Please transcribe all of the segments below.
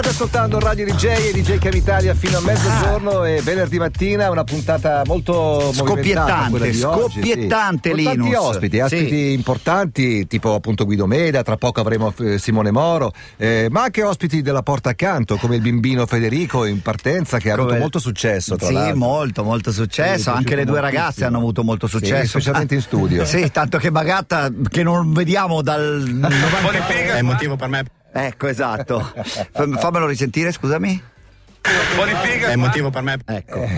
State ascoltando Radio DJ e DJ Cam Italia fino a mezzogiorno ah. e venerdì mattina una puntata molto scoppiettante, scoppiettante oggi, sì. tanti ospiti, ospiti sì. importanti, tipo appunto Guido Meda, tra poco avremo eh, Simone Moro, eh, ma anche ospiti della porta accanto come il bimbino Federico in partenza che ha come... avuto molto successo. sì, l'altro. molto, molto successo. anche le due ragazze hanno avuto molto successo. Sì, specialmente in studio. sì, tanto che Bagatta che non vediamo dal 90 è il motivo per me Ecco, esatto. Fammelo risentire, scusami. Bonifica è motivo per me. Ecco.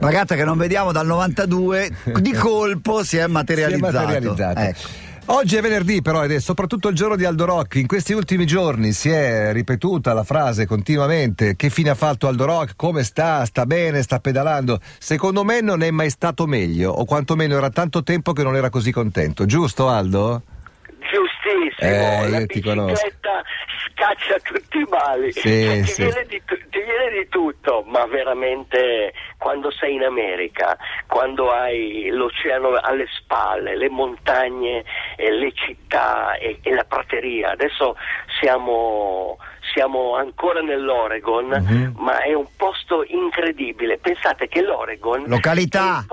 Magatta che non vediamo dal 92, di colpo si è materializzato. Si è materializzato. Ecco. Oggi è venerdì però ed è soprattutto il giorno di Aldo Rock. In questi ultimi giorni si è ripetuta la frase continuamente che fine ha fatto Aldo Rock, come sta, sta bene, sta pedalando. Secondo me non è mai stato meglio o quantomeno era tanto tempo che non era così contento. Giusto Aldo? Giustissimo, eh, la bicicletta scaccia tutti i mali, sì, cioè, sì. Ti, viene di, ti, viene di, tutto, ma veramente quando sei in America, quando hai l'oceano alle spalle, le montagne, eh, le città e, e, la prateria, adesso siamo, siamo ancora nell'Oregon, uh-huh. ma è un posto incredibile, pensate che l'Oregon... Località!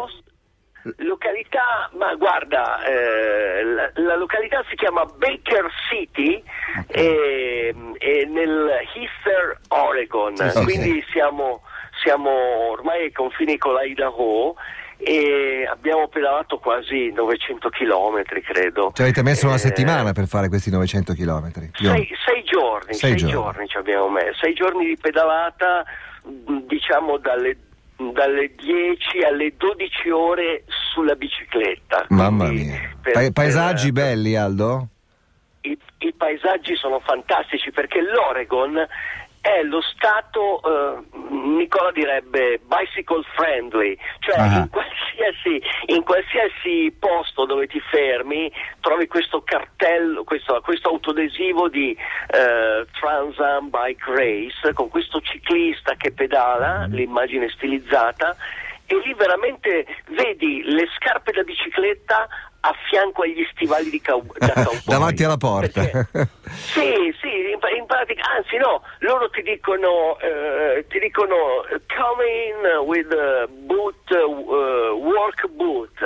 Località, ma guarda, eh, la, la, località si chiama Baker City okay. e, e nel Heather, Oregon, sì, quindi. Siamo, siamo, ormai ai confini con l'Idaho e abbiamo pedalato quasi 900 km credo. Ci avete messo eh, una settimana per fare questi 900 km? Sei, sei, giorni, sei, sei giorni. giorni ci abbiamo messo, sei giorni di pedalata diciamo dalle dalle 10 alle 12 ore sulla bicicletta. Mamma mia. Per, pa- paesaggi per, belli, Aldo? I, I, paesaggi sono fantastici perché l'Oregon è lo stato, eh, Nicola direbbe, bicycle friendly, cioè uh-huh. in, qualsiasi, in, qualsiasi, posto dove ti fermi trovi questo cartello, questo, questo autodesivo di eh, Trans Am Bike Race con questo ciclista che pedala, uh-huh. l'immagine stilizzata, e lì veramente vedi le scarpe da bicicletta a fianco agli stivali di cow- da cowboy. Davanti alla porta. Perché, sì, sì, in, in, pratica, anzi no, loro ti dicono, eh, ti dicono come in with boot, uh, work boot,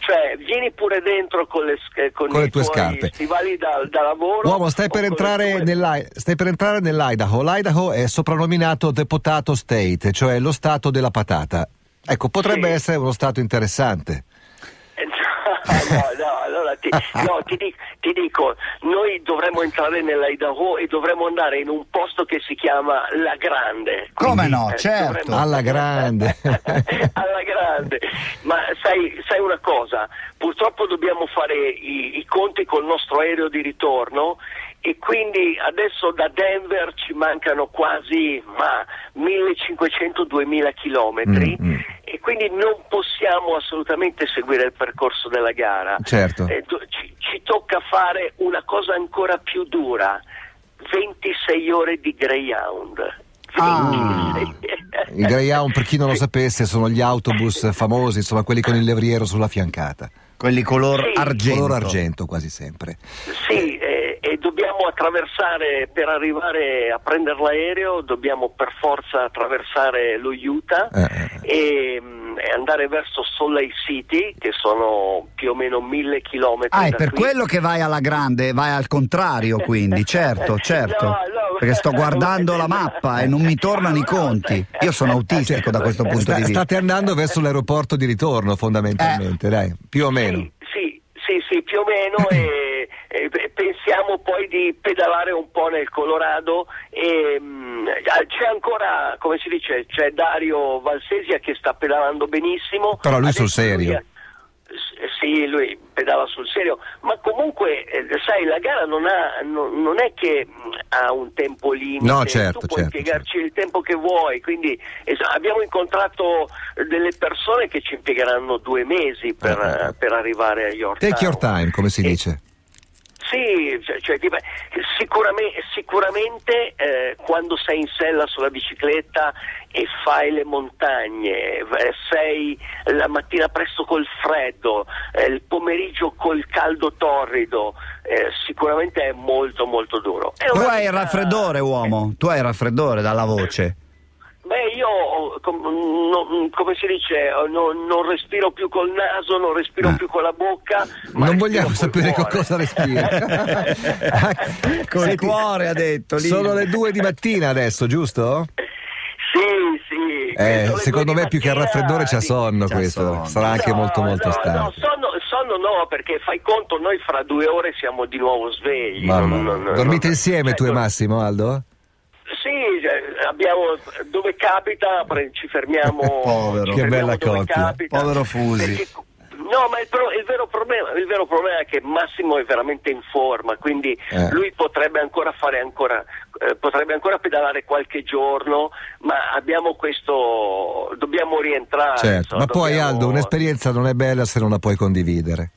cioè vieni pure dentro con le, con con le tue scarpe. stivali da, da, lavoro. Uomo, stai per, entrare tue... stai per entrare nell'Idaho. L'Idaho è soprannominato The Potato State, cioè lo stato della patata. Ecco, potrebbe sì. essere uno stato interessante. no, no, allora ti, no, ti, dico, ti, dico, noi dovremmo entrare nell'Idaho e dovremmo andare in un posto che si chiama La Grande. Come no, eh, certo. Dovremmo... Alla grande. alla grande. Ma sai, sai, una cosa, purtroppo dobbiamo fare i, i conti col nostro aereo di ritorno e quindi adesso da Denver ci mancano quasi 1500-2000 chilometri mm, mm. e quindi non possiamo assolutamente seguire il percorso della gara. Certo. Eh, ci, ci tocca fare una cosa ancora più dura, 26 ore di Greyhound. Ah, I Greyhound, per chi non lo sapesse, sono gli autobus famosi, insomma quelli con il levriero sulla fiancata. Quelli color sì. argento. Color argento quasi sempre. Sì, e dobbiamo attraversare per arrivare a prendere l'aereo dobbiamo per forza attraversare lo Utah eh. eh, eh. e, mm, e, andare verso Salt Lake City che sono più o meno mille chilometri ah è per qui. quello che vai alla grande vai al contrario quindi certo certo no, no, perché sto guardando la mappa e non mi tornano i conti io sono autistico da questo punto Sta, di vista state andando verso l'aeroporto di ritorno fondamentalmente eh. dai più o meno sì sì sì, sì più o meno e pensiamo poi di pedalare un po' nel Colorado e mh, mm, c'è ancora, come si dice, c'è Dario Valsesia che sta pedalando benissimo. Però lui sul serio. Lui, sì, lui pedala sul serio, ma comunque eh, sai, la gara non, ha, no, non, è che mm, ha un tempo limite, no, certo, tu puoi certo, impiegarci certo. il tempo che vuoi, quindi es- abbiamo incontrato delle persone che ci impiegheranno due mesi per, eh, per arrivare a York. Take your time, come si e, dice. Sì, cioè, cioè, sicuramente, sicuramente eh, quando sei in sella sulla bicicletta e fai le montagne, eh, sei la mattina presto col freddo, eh, il pomeriggio col caldo torrido, eh, sicuramente è molto molto duro. tu hai il raffreddore uomo, tu hai il raffreddore dalla voce. Beh, io, com, no, come si dice, no, non respiro più col naso, non respiro ah. più con la bocca. non vogliamo sapere con cosa respira. con il cuore, ha detto. Lì. Sono le due di mattina adesso, giusto? Sì, sì. Eh, secondo me più che il raffreddore c'ha sonno c'ha questo, sonno. sarà anche no, molto molto no, stanco. No, sonno, sonno, no, perché fai conto, noi fra due ore siamo di nuovo svegli. Non, non, Dormite insieme tu e Massimo, Aldo? Abbiamo, dove capita ci fermiamo. Povero, che bella coppia. Povero Fusi. Perché, no, ma il, pro, il, vero problema, il, vero problema, è che Massimo è veramente in forma, quindi eh. lui potrebbe ancora fare ancora, eh, potrebbe ancora pedalare qualche giorno, ma abbiamo questo, dobbiamo rientrare. Certo, insomma, ma dobbiamo... poi Aldo, un'esperienza non è bella se non la puoi condividere.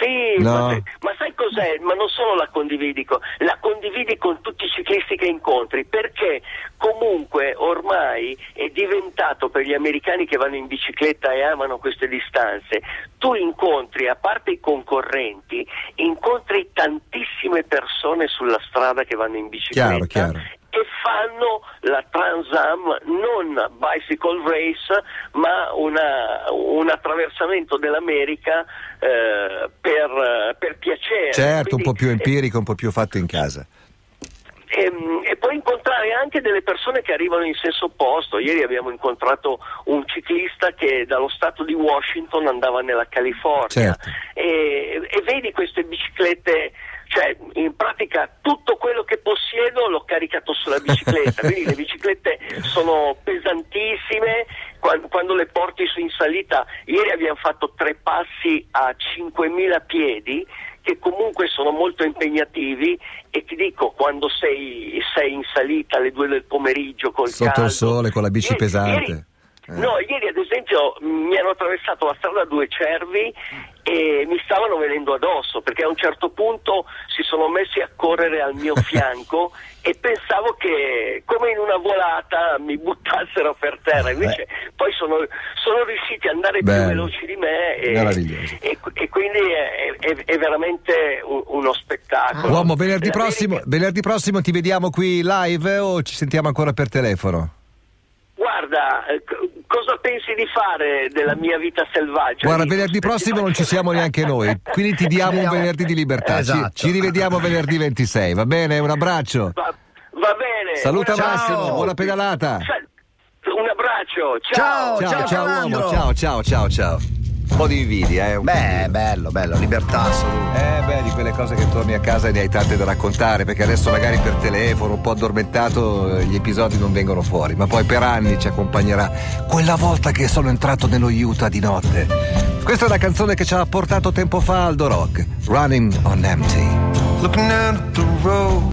Sì, no. ma, ma, sai cos'è? Ma non solo la condividi, la condividi con tutti i ciclisti che incontri, perché comunque ormai è diventato per gli americani che vanno in bicicletta e amano queste distanze, tu incontri, a parte i concorrenti, incontri tantissime persone sulla strada che vanno in bicicletta chiaro, chiaro fanno la Trans Am non bicycle race ma una, un attraversamento dell'America eh, per, per, piacere. Certo, Quindi, un po' più empirico, un po' più fatto in casa. E, ehm, e, poi incontrare anche delle persone che arrivano in senso opposto. Ieri abbiamo incontrato un ciclista che dallo stato di Washington andava nella California certo. e, e, vedi queste biciclette cioè in pratica tutto quello che possiedo l'ho caricato sulla bicicletta, quindi le biciclette sono pesantissime, quando, quando, le porti su in salita, ieri abbiamo fatto tre passi a 5.000 piedi, che comunque sono molto impegnativi. E ti dico quando sei, sei in salita alle due del pomeriggio col sotto caldo, il sole con la bici ieri, pesante ieri, eh. No, ieri ad esempio mi hanno attraversato la strada due cervi e mi stavano venendo addosso perché a un certo punto si sono messi a correre al mio fianco e pensavo che come in una volata mi buttassero per terra, invece Beh. poi sono, sono, riusciti ad andare Bello. più veloci di me e, e, e quindi è, è, è veramente un, uno spettacolo. Uomo, venerdì prossimo, venerdì prossimo ti vediamo qui live o ci sentiamo ancora per telefono? Guarda, eh, cosa pensi di fare della mia vita selvaggia? Guarda, venerdì prossimo non ci siamo neanche noi, quindi ti diamo un venerdì di libertà. Esatto. Ci, ci, rivediamo venerdì 26, va bene? Un abbraccio. Va, va bene. Saluta Ciao. Massimo, buona pedalata. Un abbraccio, ciao. Ciao, ciao, ciao, ciao uomo, ciao, ciao, ciao, ciao. Un po' di invidia, eh. Beh, bello, bello, libertà assoluta. Eh, beh, di quelle cose che torni a casa e ne hai tante da raccontare, perché adesso magari per telefono, un po' addormentato, gli episodi non vengono fuori, ma poi per anni ci accompagnerà quella volta che sono entrato nello Utah di notte. Questa è una canzone che ci ha portato tempo fa Aldo Rock, Running on Empty. Looking at the road.